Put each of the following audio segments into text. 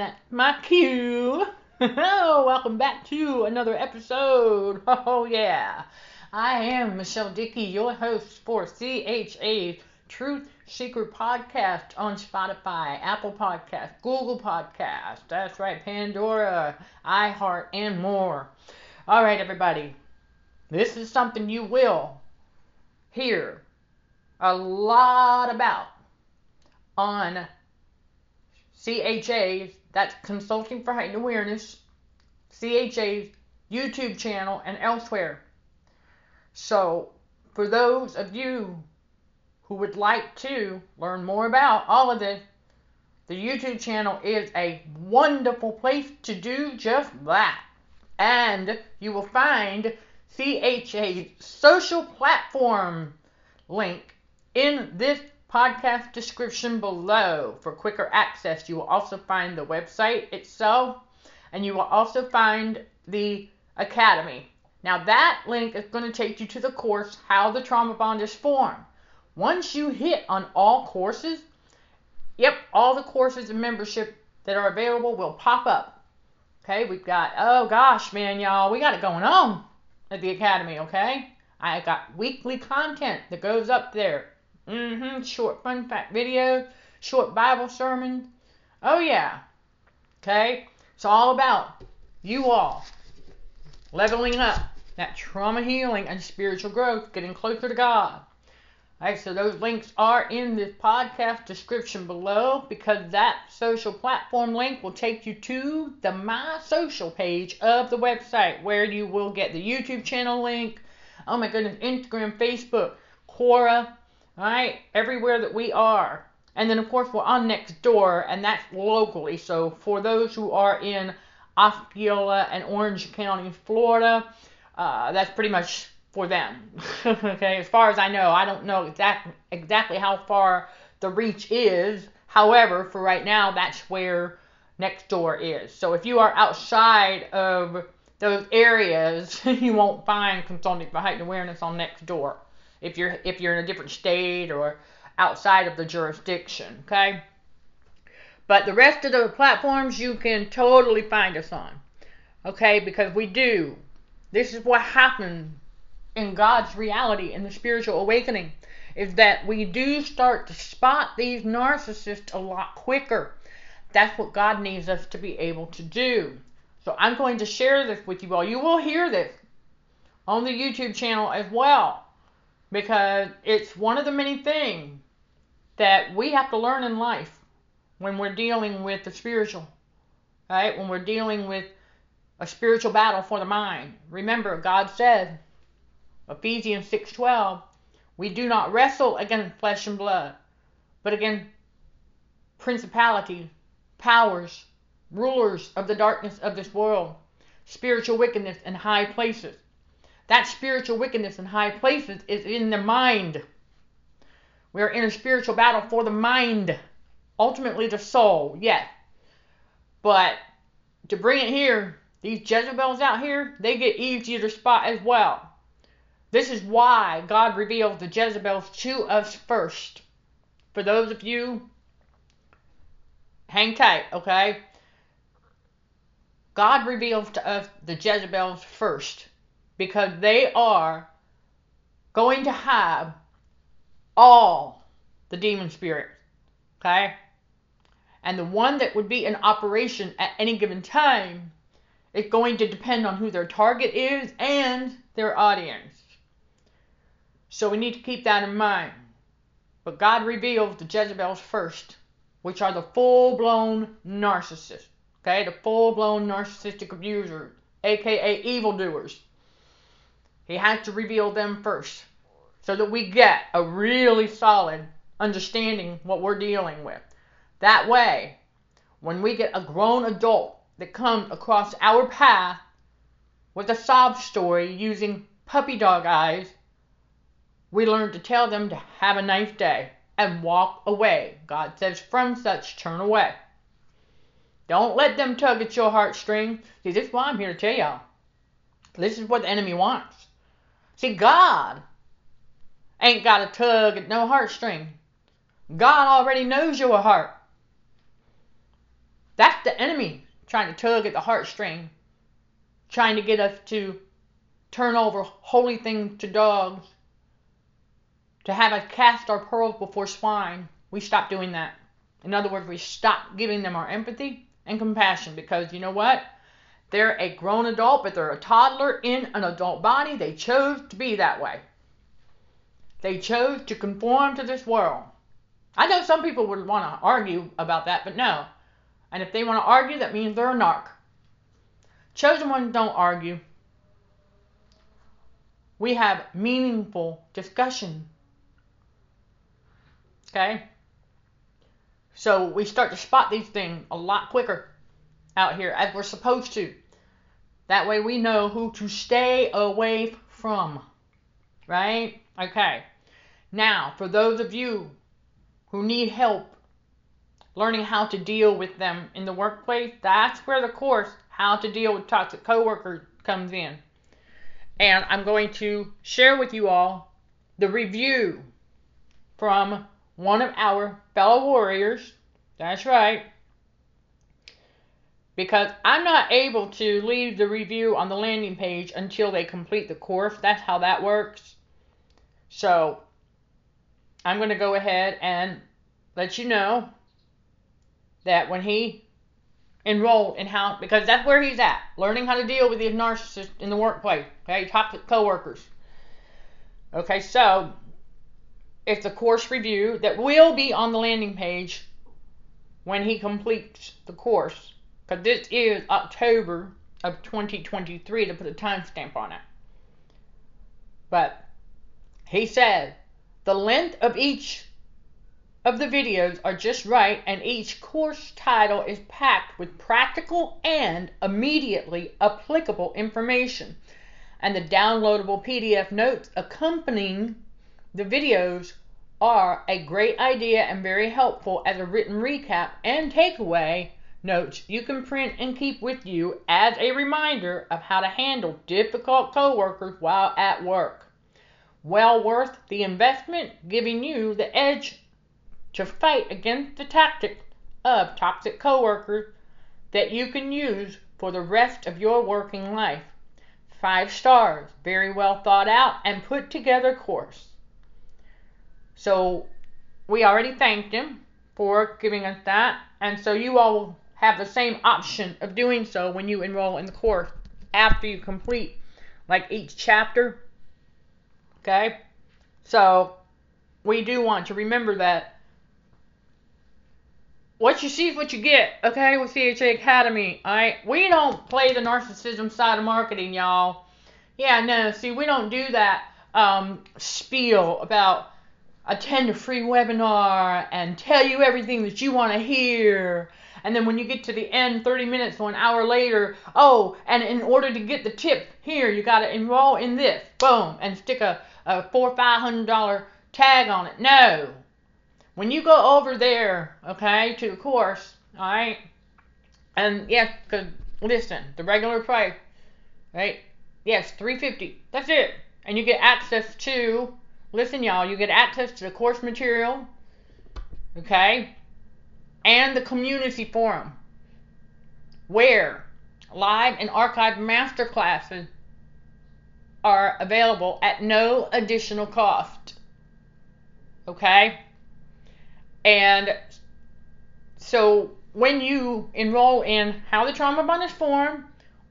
And my cue. Welcome back to another episode. Oh, yeah. I am Michelle Dickey, your host for CHA Truth Seeker Podcast on Spotify, Apple Podcast, Google Podcast. That's right, Pandora, iHeart, and more. All right, everybody. This is something you will hear a lot about on CHA's, that's Consulting for Heightened Awareness, CHA's YouTube channel and elsewhere. So, for those of you who would like to learn more about all of this, the YouTube channel is a wonderful place to do just that. And you will find CHA's social platform link in this podcast description below for quicker access. You will also find the website itself and you will also find the academy. Now, that link is going to take you to the course How the Trauma Bond is Formed. Once you hit on all courses, yep, all the courses and membership that are available will pop up. Okay, we've got, oh gosh, man, y'all, we got it going on at the academy, okay? I got weekly content that goes up there. Mm-hmm. Short fun fact video, short Bible sermon. Oh yeah. Okay? It's all about you all leveling up that trauma healing and spiritual growth, getting closer to God. Alright, so those links are in the podcast description below because that social platform link will take you to the My Social page of the website where you will get the YouTube channel link. Oh my goodness, Instagram, Facebook, Quora, alright, everywhere that we are. And then, of course, we're on Nextdoor, and that's locally. So for those who are in Osceola and Orange County, Florida, uh, that's pretty much for them. okay, as far as I know, I don't know exact, exactly how far the reach is. However, for right now, that's where Nextdoor is. So if you are outside of those areas, you won't find Consulting for Heightened Awareness on Nextdoor. If you're if you're in a different state or outside of the jurisdiction, okay? But the rest of the platforms you can totally find us on. Okay, because we do. This is what happened in God's reality in the spiritual awakening is that we do start to spot these narcissists a lot quicker. That's what God needs us to be able to do. So I'm going to share this with you all. You will hear this on the YouTube channel as well because it's one of the many things that we have to learn in life when we're dealing with the spiritual. Right? When we're dealing with a spiritual battle for the mind. Remember, God said Ephesians 6:12, we do not wrestle against flesh and blood, but against principalities, powers, rulers of the darkness of this world, spiritual wickedness in high places. That spiritual wickedness in high places is in the mind. We are in a spiritual battle for the mind, ultimately the soul, yes. But to bring it here, these Jezebels out here, they get easier to spot as well. This is why God revealed the Jezebels to us first. For those of you, hang tight, okay? God reveals to us the Jezebels first because they are going to have all the demon spirits, okay? And the one that would be in operation at any given time is going to depend on who their target is and their audience. So we need to keep that in mind. But God reveals the Jezebels first, which are the full blown narcissists. Okay, the full blown narcissistic abusers, aka evildoers. He has to reveal them first so that we get a really solid understanding what we're dealing with. That way, when we get a grown adult that comes across our path with a sob story using puppy dog eyes, we learn to tell them to have a nice day and walk away. God says, from such turn away. Don't let them tug at your heartstring. See, this is why I'm here to tell y'all. This is what the enemy wants. See, God ain't got a tug at no heartstring. God already knows your heart. That's the enemy trying to tug at the heartstring, trying to get us to turn over holy things to dogs, to have us cast our pearls before swine. We stop doing that. In other words, we stop giving them our empathy and compassion because you know what? They're a grown adult, but they're a toddler in an adult body. They chose to be that way. They chose to conform to this world. I know some people would want to argue about that, but no. And if they want to argue, that means they're a narc. Chosen ones don't argue. We have meaningful discussion. Okay? So we start to spot these things a lot quicker out here as we're supposed to. That way we know who to stay away from. Right? Okay. Now, for those of you who need help learning how to deal with them in the workplace, that's where the course How to Deal with Toxic Coworkers comes in. And I'm going to share with you all the review from one of our fellow warriors. That's right. Because I'm not able to leave the review on the landing page until they complete the course. That's how that works. So I'm going to go ahead and let you know that when he enrolled in how, because that's where he's at, learning how to deal with these narcissists in the workplace, okay, toxic coworkers. Okay, so it's a course review that will be on the landing page when he completes the course, because this is October of 2023 to put a timestamp on it. But he said the length of each of the videos are just right, and each course title is packed with practical and immediately applicable information. And the downloadable PDF notes accompanying the videos are a great idea and very helpful as a written recap and takeaway notes you can print and keep with you as a reminder of how to handle difficult coworkers while at work well worth the investment, giving you the edge to fight against the tactics of toxic coworkers that you can use for the rest of your working life. Five stars, very well thought out and put together course. So we already thanked him for giving us that, and so you all have the same option of doing so when you enroll in the course after you complete like each chapter Okay? So, we do want to remember that what you see is what you get, okay, with CHA Academy. Alright? We don't play the narcissism side of marketing, y'all. Yeah, no, see, we don't do that um, spiel about attend a free webinar and tell you everything that you want to hear and then when you get to the end 30 minutes or an hour later oh and in order to get the tip here you got to enroll in this boom and stick a a four five hundred dollar tag on it. No. When you go over there, okay, to the course, all right, and yes, cause listen, the regular price, right? Yes, three fifty. That's it, and you get access to. Listen, y'all, you get access to the course material, okay, and the community forum, where live and archived master classes are available at no additional cost. Okay? And so when you enroll in how the trauma bond is formed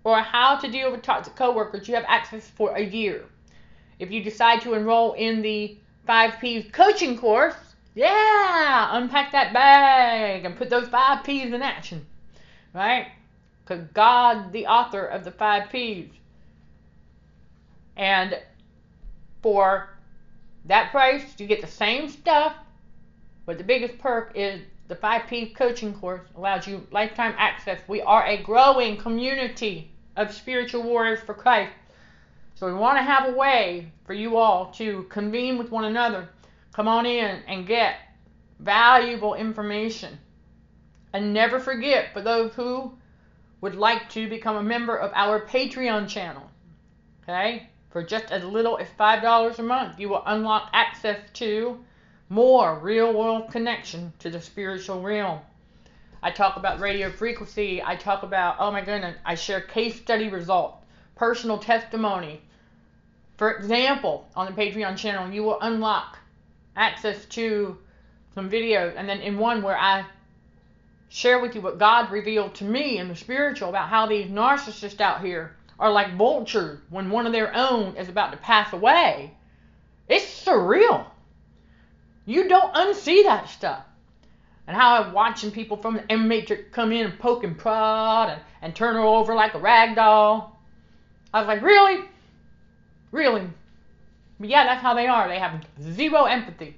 or how to deal with toxic coworkers, you have access for a year. If you decide to enroll in the 5P coaching course, yeah, unpack that bag and put those 5 P's in action. Right? Because God, the author of the 5 P's, and for that price, you get the same stuff, but the biggest perk is the 5P coaching course allows you lifetime access. We are a growing community of spiritual warriors for Christ. So we want to have a way for you all to convene with one another. Come on in and get valuable information. And never forget, for those who would like to become a member of our Patreon channel, okay? For just as little as $5 a month, you will unlock access to more real world connection to the spiritual realm. I talk about radio frequency. I talk about, oh my goodness, I share case study results, personal testimony. For example, on the Patreon channel, you will unlock access to some videos, and then in one where I share with you what God revealed to me in the spiritual about how these narcissists out here are like vultures when one of their own is about to pass away. It's surreal. You don't unsee that stuff. And how I'm watching people from the M Matrix come in and poke and prod and, and turn her over like a rag doll. I was like, really? Really? But yeah, that's how they are. They have zero empathy.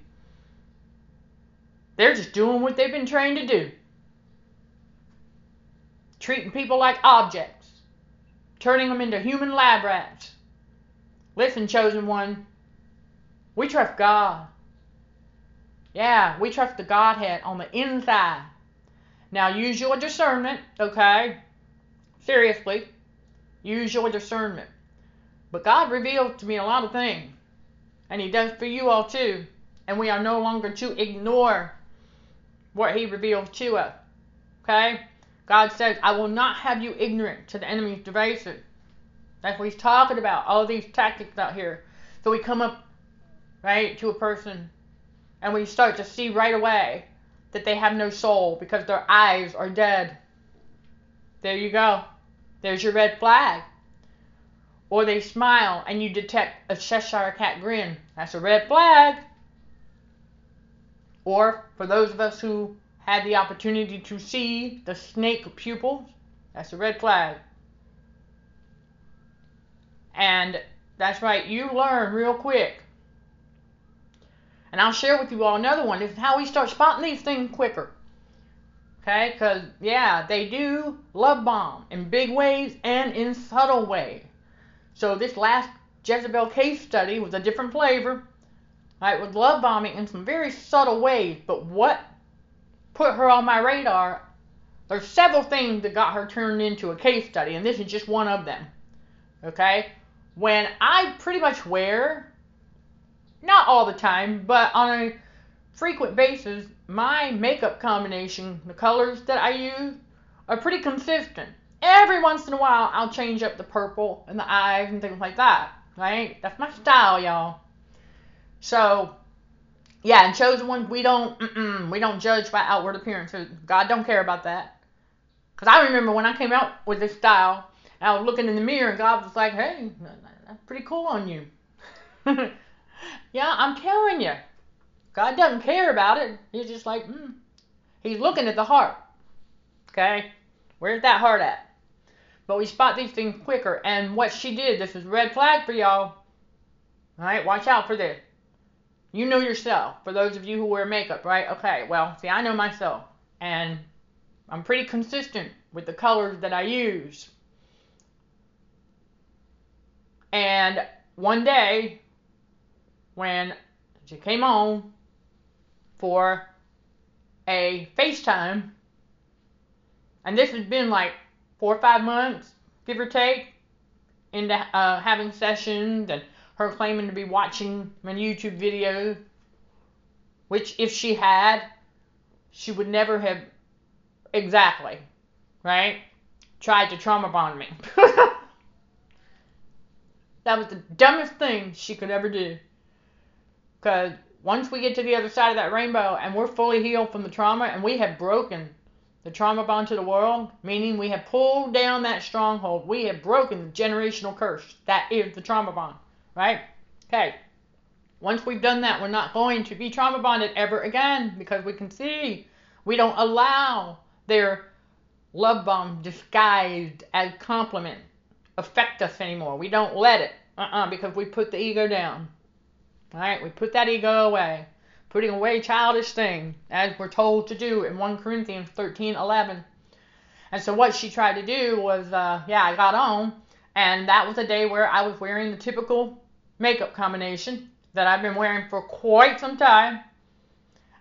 They're just doing what they've been trained to do. Treating people like objects. Turning them into human lab rats. Listen, chosen one. We trust God. Yeah, we trust the Godhead on the inside. Now use your discernment, okay? Seriously. Use your discernment. But God revealed to me a lot of things. And He does for you all too. And we are no longer to ignore what He reveals to us. Okay? God says, I will not have you ignorant to the enemy's devices. That's what He's talking about. All these tactics out here. So we come up, right, to a person and we start to see right away that they have no soul because their eyes are dead. There you go. There's your red flag. Or they smile and you detect a Cheshire cat grin. That's a red flag. Or for those of us who had the opportunity to see the snake pupils, that's a red flag. And that's right, you learn real quick and I'll share with you all another one. This is how we start spotting these things quicker. Okay? Because, yeah, they do love bomb in big ways and in subtle ways. So this last Jezebel case study was a different flavor. Right, with love bombing in some very subtle ways. But what put her on my radar, there's several things that got her turned into a case study, and this is just one of them. Okay? When I pretty much wear not all the time, but on a frequent basis, my makeup combination, the colors that I use, are pretty consistent. Every once in a while, I'll change up the purple and the eyes and things like that. Right? That's my style, y'all. So, yeah, and chosen ones, we don't, we don't judge by outward appearances. God don't care about that. Cause I remember when I came out with this style, I was looking in the mirror and God was like, "Hey, that's pretty cool on you." Yeah, I'm telling you. God doesn't care about it. He's just like, hmm. He's looking at the heart. Okay? Where's that heart at? But we spot these things quicker. And what she did, this is red flag for y'all. Alright, watch out for this. You know yourself, for those of you who wear makeup, right? Okay, well, see, I know myself. And I'm pretty consistent with the colors that I use. And one day, when she came on for a FaceTime, and this has been like four or five months, give or take, into uh, having sessions and her claiming to be watching my YouTube videos, which if she had, she would never have exactly, right? Tried to trauma bond me. that was the dumbest thing she could ever do. Because once we get to the other side of that rainbow and we're fully healed from the trauma and we have broken the trauma bond to the world, meaning we have pulled down that stronghold, we have broken the generational curse. That is the trauma bond, right? Okay. Once we've done that, we're not going to be trauma bonded ever again because we can see we don't allow their love bomb disguised as compliment affect us anymore. We don't let it. Uh-uh, because we put the ego down. All right, We put that ego away, putting away childish things, as we're told to do in 1 Corinthians 13 11. And so what she tried to do was, uh, yeah, I got on, and that was a day where I was wearing the typical makeup combination that I've been wearing for quite some time.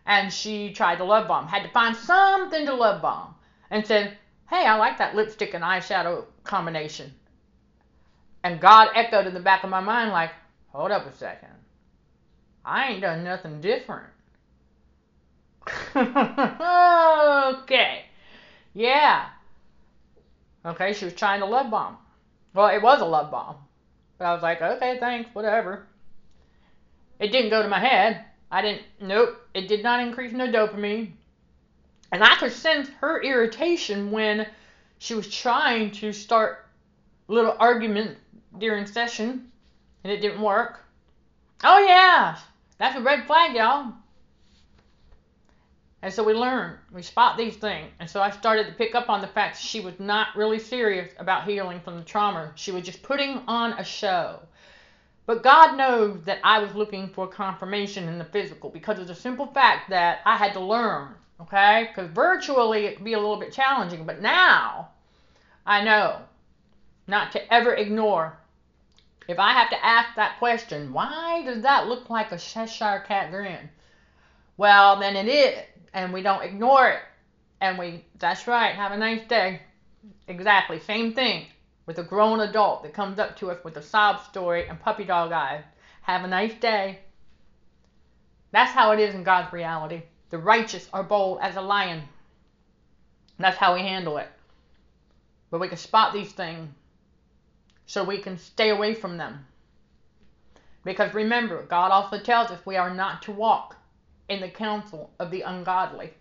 And she tried to love bomb, had to find something to love bomb, and said, Hey, I like that lipstick and eyeshadow combination. And God echoed in the back of my mind, like, Hold up a second. I ain't done nothing different. okay. Yeah. Okay, she was trying to love bomb. Well, it was a love bomb. But I was like, okay, thanks, whatever. It didn't go to my head. I didn't, nope, it did not increase no dopamine. And I could sense her irritation when she was trying to start a little argument during session and it didn't work. Oh, yeah, that's a red flag, y'all. And so we learn, we spot these things. And so I started to pick up on the fact that she was not really serious about healing from the trauma. She was just putting on a show. But God knows that I was looking for confirmation in the physical because of the simple fact that I had to learn, okay? Because virtually it could be a little bit challenging. But now I know not to ever ignore. If I have to ask that question, why does that look like a Cheshire cat grin? Well, then it is and we don't ignore it. And we, that's right, have a nice day. Exactly, same thing with a grown adult that comes up to us with a sob story and puppy dog eyes. Have a nice day. That's how it is in God's reality. The righteous are bold as a lion. That's how we handle it. But we can spot these things so we can stay away from them. Because remember, God also tells us we are not to walk in the counsel of the ungodly.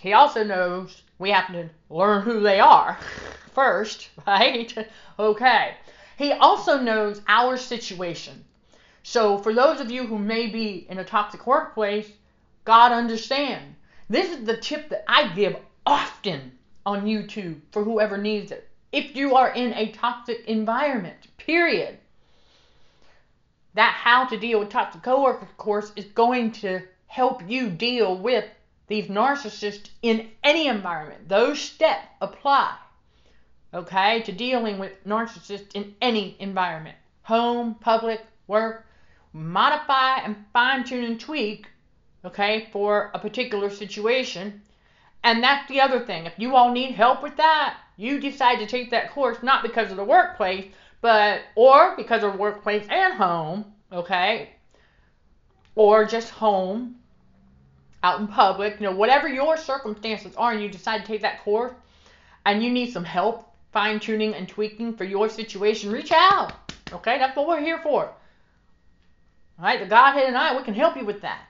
He also knows we have to learn who they are first, right? Okay. He also knows our situation. So, for those of you who may be in a toxic workplace, God understands. This is the tip that I give often on YouTube for whoever needs it. If you are in a toxic environment, period, that how to deal with toxic coworkers course is going to help you deal with these narcissists in any environment. Those steps apply, okay, to dealing with narcissists in any environment home, public, work. Modify and fine tune and tweak, okay, for a particular situation. And that's the other thing. If you all need help with that, you decide to take that course not because of the workplace, but or because of workplace and home, okay? Or just home, out in public, you know, whatever your circumstances are, and you decide to take that course and you need some help fine tuning and tweaking for your situation, reach out. Okay, that's what we're here for. All right, the Godhead and I, we can help you with that.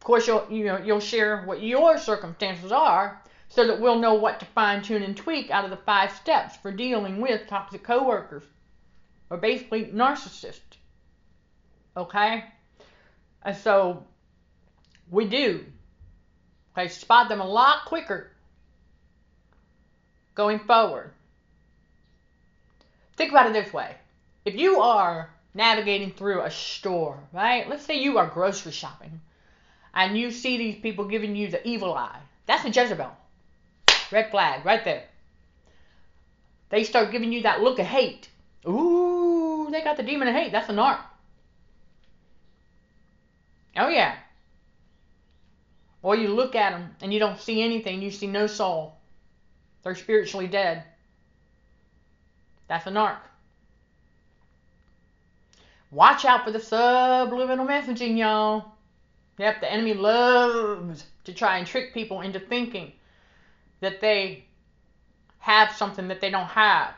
Of course, you'll you know you'll share what your circumstances are, so that we'll know what to fine tune and tweak out of the five steps for dealing with toxic coworkers or basically narcissists. Okay? And so we do. Okay, spot them a lot quicker going forward. Think about it this way. If you are navigating through a store, right? Let's say you are grocery shopping and you see these people giving you the evil eye. That's a Jezebel. Red flag right there. They start giving you that look of hate. Ooh, they got the demon of hate. That's a narc. Oh, yeah. Or you look at them and you don't see anything. You see no soul. They're spiritually dead. That's a narc. Watch out for the subliminal messaging, y'all. Yep, the enemy loves to try and trick people into thinking that they have something that they don't have.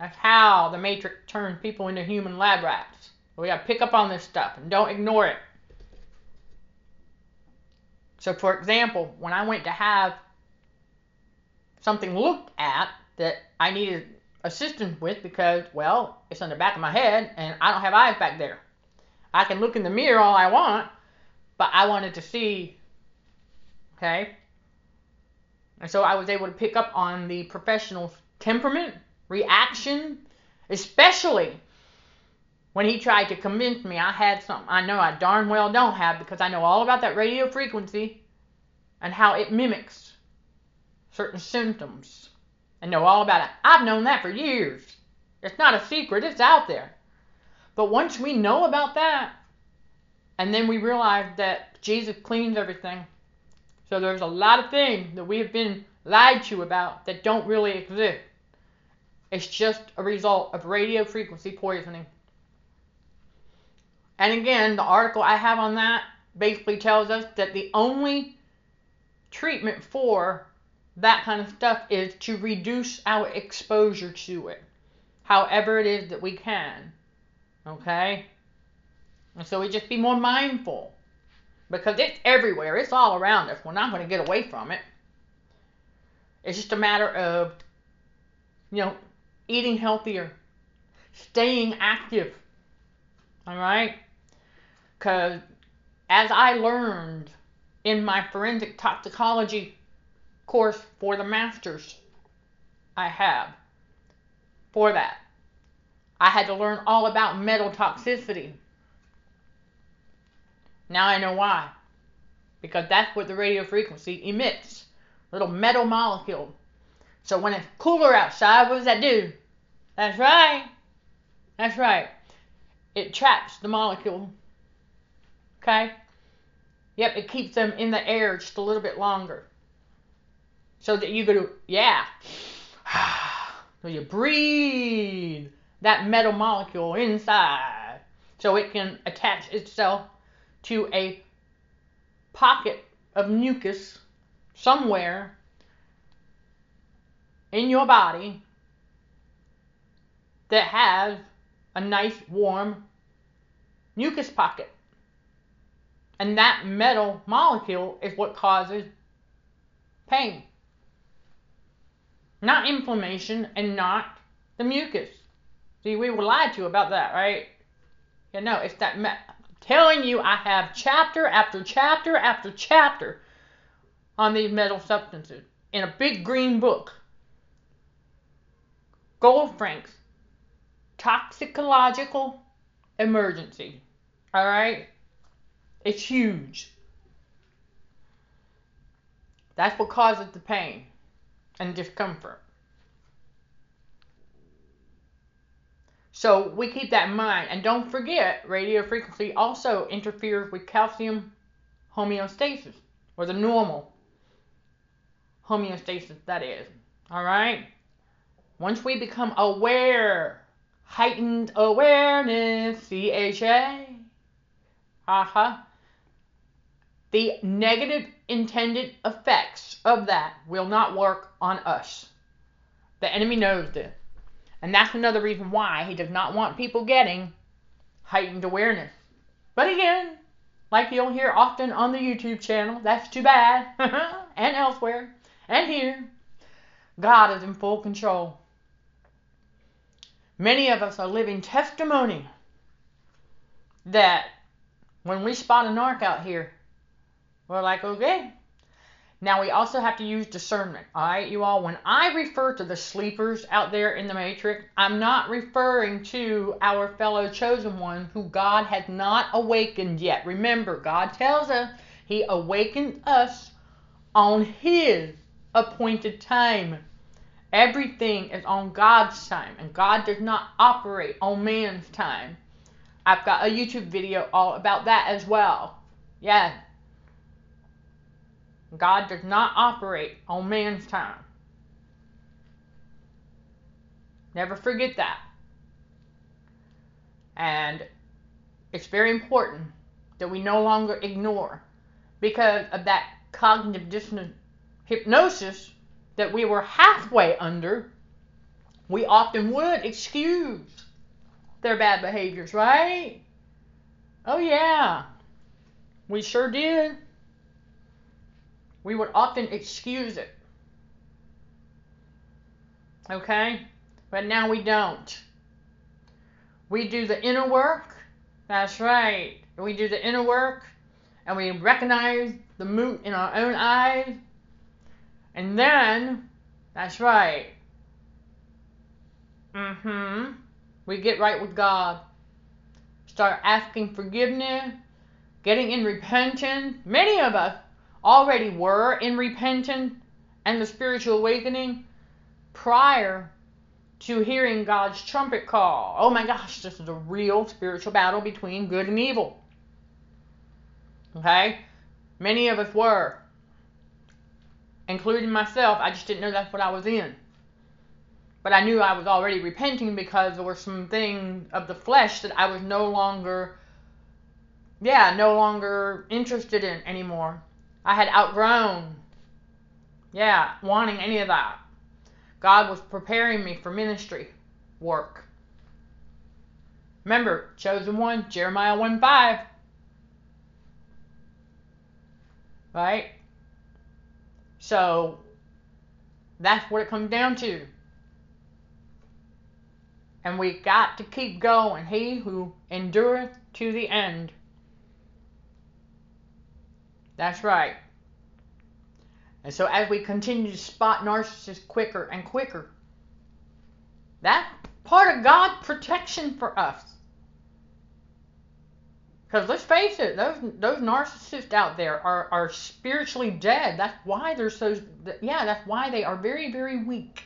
That's how the Matrix turns people into human lab rats. We gotta pick up on this stuff and don't ignore it. So, for example, when I went to have something looked at that I needed assistance with because, well, it's on the back of my head and I don't have eyes back there. I can look in the mirror all I want, but I wanted to see, okay? And so I was able to pick up on the professional's temperament, reaction, especially when he tried to convince me I had something I know I darn well don't have because I know all about that radio frequency and how it mimics certain symptoms. I know all about it. I've known that for years. It's not a secret, it's out there. But once we know about that, and then we realize that Jesus cleans everything, so there's a lot of things that we have been lied to about that don't really exist. It's just a result of radio frequency poisoning. And again, the article I have on that basically tells us that the only treatment for that kind of stuff is to reduce our exposure to it, however it is that we can. Okay? And so we just be more mindful because it's everywhere, it's all around us. We're not going to get away from it. It's just a matter of, you know, eating healthier, staying active. All right? Because as I learned in my forensic toxicology course for the masters, I have for that. I had to learn all about metal toxicity. Now I know why. Because that's what the radio frequency emits little metal molecule. So when it's cooler outside, what does that do? That's right. That's right. It traps the molecule. Okay? Yep, it keeps them in the air just a little bit longer. So that you go, to yeah. so you breathe that metal molecule inside. So it can attach itself to a pocket of mucus somewhere in your body that has a nice warm mucus pocket. And that metal molecule is what causes pain. Not inflammation and not the mucus. See, we were lied to you about that, right? Yeah, no, it's that me- telling you I have chapter after chapter after chapter on these metal substances in a big green book. Goldfrank's toxicological emergency. All right? It's huge. That's what causes the pain and discomfort. So we keep that in mind. And don't forget, radio frequency also interferes with calcium homeostasis, or the normal homeostasis, that is. All right? Once we become aware, heightened awareness, CHA, uh-huh, the negative intended effects of that will not work on us. The enemy knows this. And that's another reason why he does not want people getting heightened awareness. But again, like you'll hear often on the YouTube channel, that's too bad, and elsewhere, and here, God is in full control. Many of us are living testimony that when we spot a narc out here, we're like, okay, now we also have to use discernment. All right, you all. When I refer to the sleepers out there in the matrix, I'm not referring to our fellow chosen one who God has not awakened yet. Remember, God tells us He awakened us on His appointed time. Everything is on God's time, and God does not operate on man's time. I've got a YouTube video all about that as well. Yeah, God does not operate on man's time. Never forget that. And it's very important that we no longer ignore because of that cognitive dissonance hypnosis that we were halfway under. We often would excuse their bad behaviors, right? Oh, yeah. We sure did we would often excuse it. Okay? But now we don't. We do the inner work. That's right. We do the inner work and we recognize the moot in our own eyes. And then, that's right. Mm hmm. We get right with God. Start asking forgiveness, getting in repentance. Many of us already were in repentance and the spiritual awakening prior to hearing God's trumpet call. Oh my gosh, this is a real spiritual battle between good and evil. Okay? Many of us were, including myself. I just didn't know that's what I was in. But I knew I was already repenting because there were some things of the flesh that I was no longer, yeah, no longer interested in anymore. I had outgrown yeah, wanting any of that. God was preparing me for ministry work. Remember, chosen one, Jeremiah 1 5. Right? So, that's what it comes down to. And we got to keep going. He who endureth to the end. That's right. And so as we continue to spot narcissists quicker and quicker, that's part of God's protection for us. Because let's face it, those those narcissists out there are, are spiritually dead. That's why they're so yeah, that's why they are very, very weak.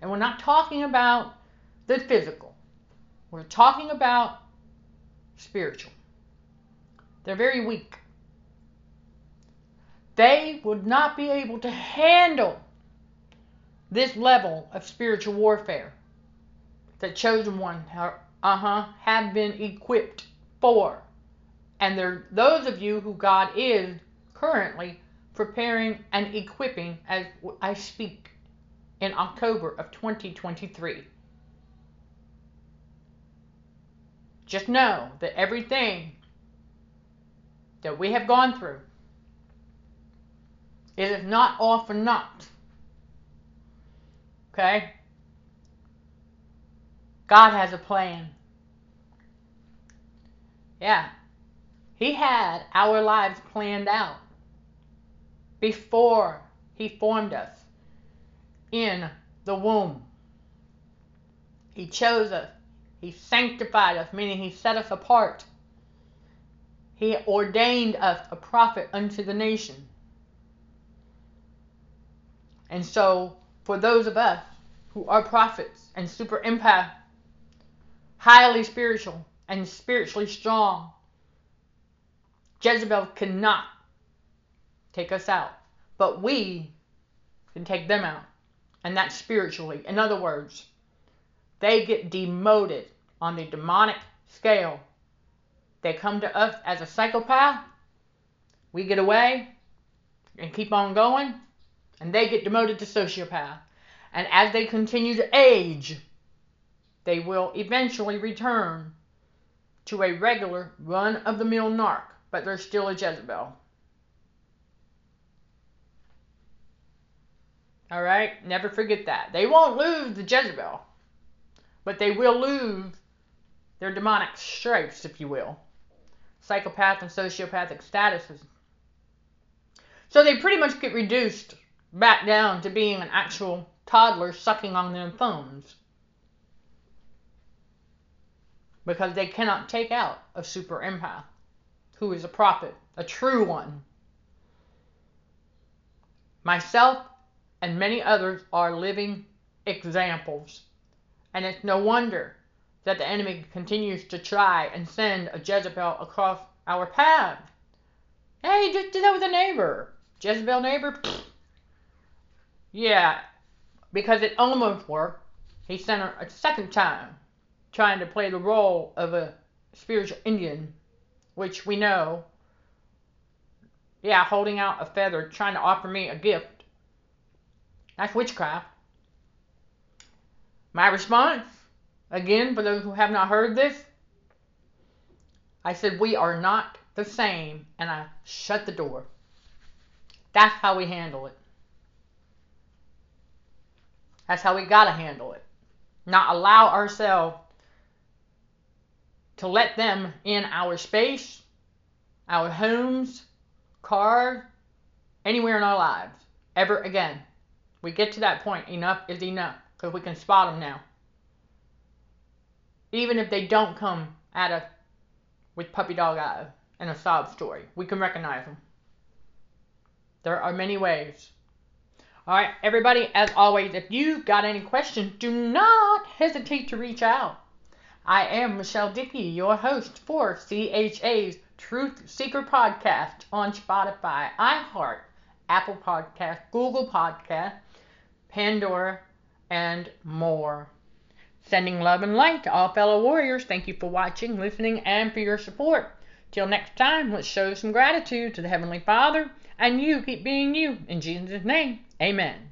And we're not talking about the physical. We're talking about spiritual. They're very weak. They would not be able to handle this level of spiritual warfare that chosen one uh-huh have been equipped for. And those of you who God is currently preparing and equipping as I speak in October of 2023. Just know that everything that we have gone through it is not all for naught. Okay? God has a plan. Yeah. He had our lives planned out before He formed us in the womb. He chose us. He sanctified us, meaning He set us apart. He ordained us a prophet unto the nation. And so, for those of us who are prophets and super empath, highly spiritual and spiritually strong, Jezebel cannot take us out, but we can take them out. And that's spiritually. In other words, they get demoted on the demonic scale. They come to us as a psychopath. We get away and keep on going and they get demoted to sociopath. And as they continue to age, they will eventually return to a regular run of the mill narc, but they're still a Jezebel. All right? Never forget that. They won't lose the Jezebel, but they will lose their demonic stripes, if you will. Psychopath and sociopathic statuses. So they pretty much get reduced back down to being an actual toddler sucking on their thumbs. Because they cannot take out a super empath who is a prophet, a true one. Myself and many others are living examples. And it's no wonder that the enemy continues to try and send a Jezebel across our path. Hey, just did that with a neighbor. Jezebel neighbor? Pfft yeah, because it almost worked. He sent her a second time, trying to play the role of a spiritual Indian, which we know. Yeah, holding out a feather, trying to offer me a gift. That's witchcraft. My response, again, for those who have not heard this, I said, We are not the same, and I shut the door. That's how we handle it. That's how we got to handle it. Not allow ourselves to let them in our space, our homes, car, anywhere in our lives ever again. We get to that point, enough is enough because we can spot them now. Even if they don't come at us with puppy dog eyes and a sob story, we can recognize them. There are many ways all right, everybody, as always, if you've got any questions, do not hesitate to reach out. I am Michelle Dickey, your host for CHA's Truth Seeker podcast on Spotify, iHeart, Apple Podcast, Google Podcast, Pandora, and more. Sending love and light to all fellow warriors. Thank you for watching, listening, and for your support. Till next time, let's show some gratitude to the Heavenly Father and you keep being you. In Jesus' name, amen.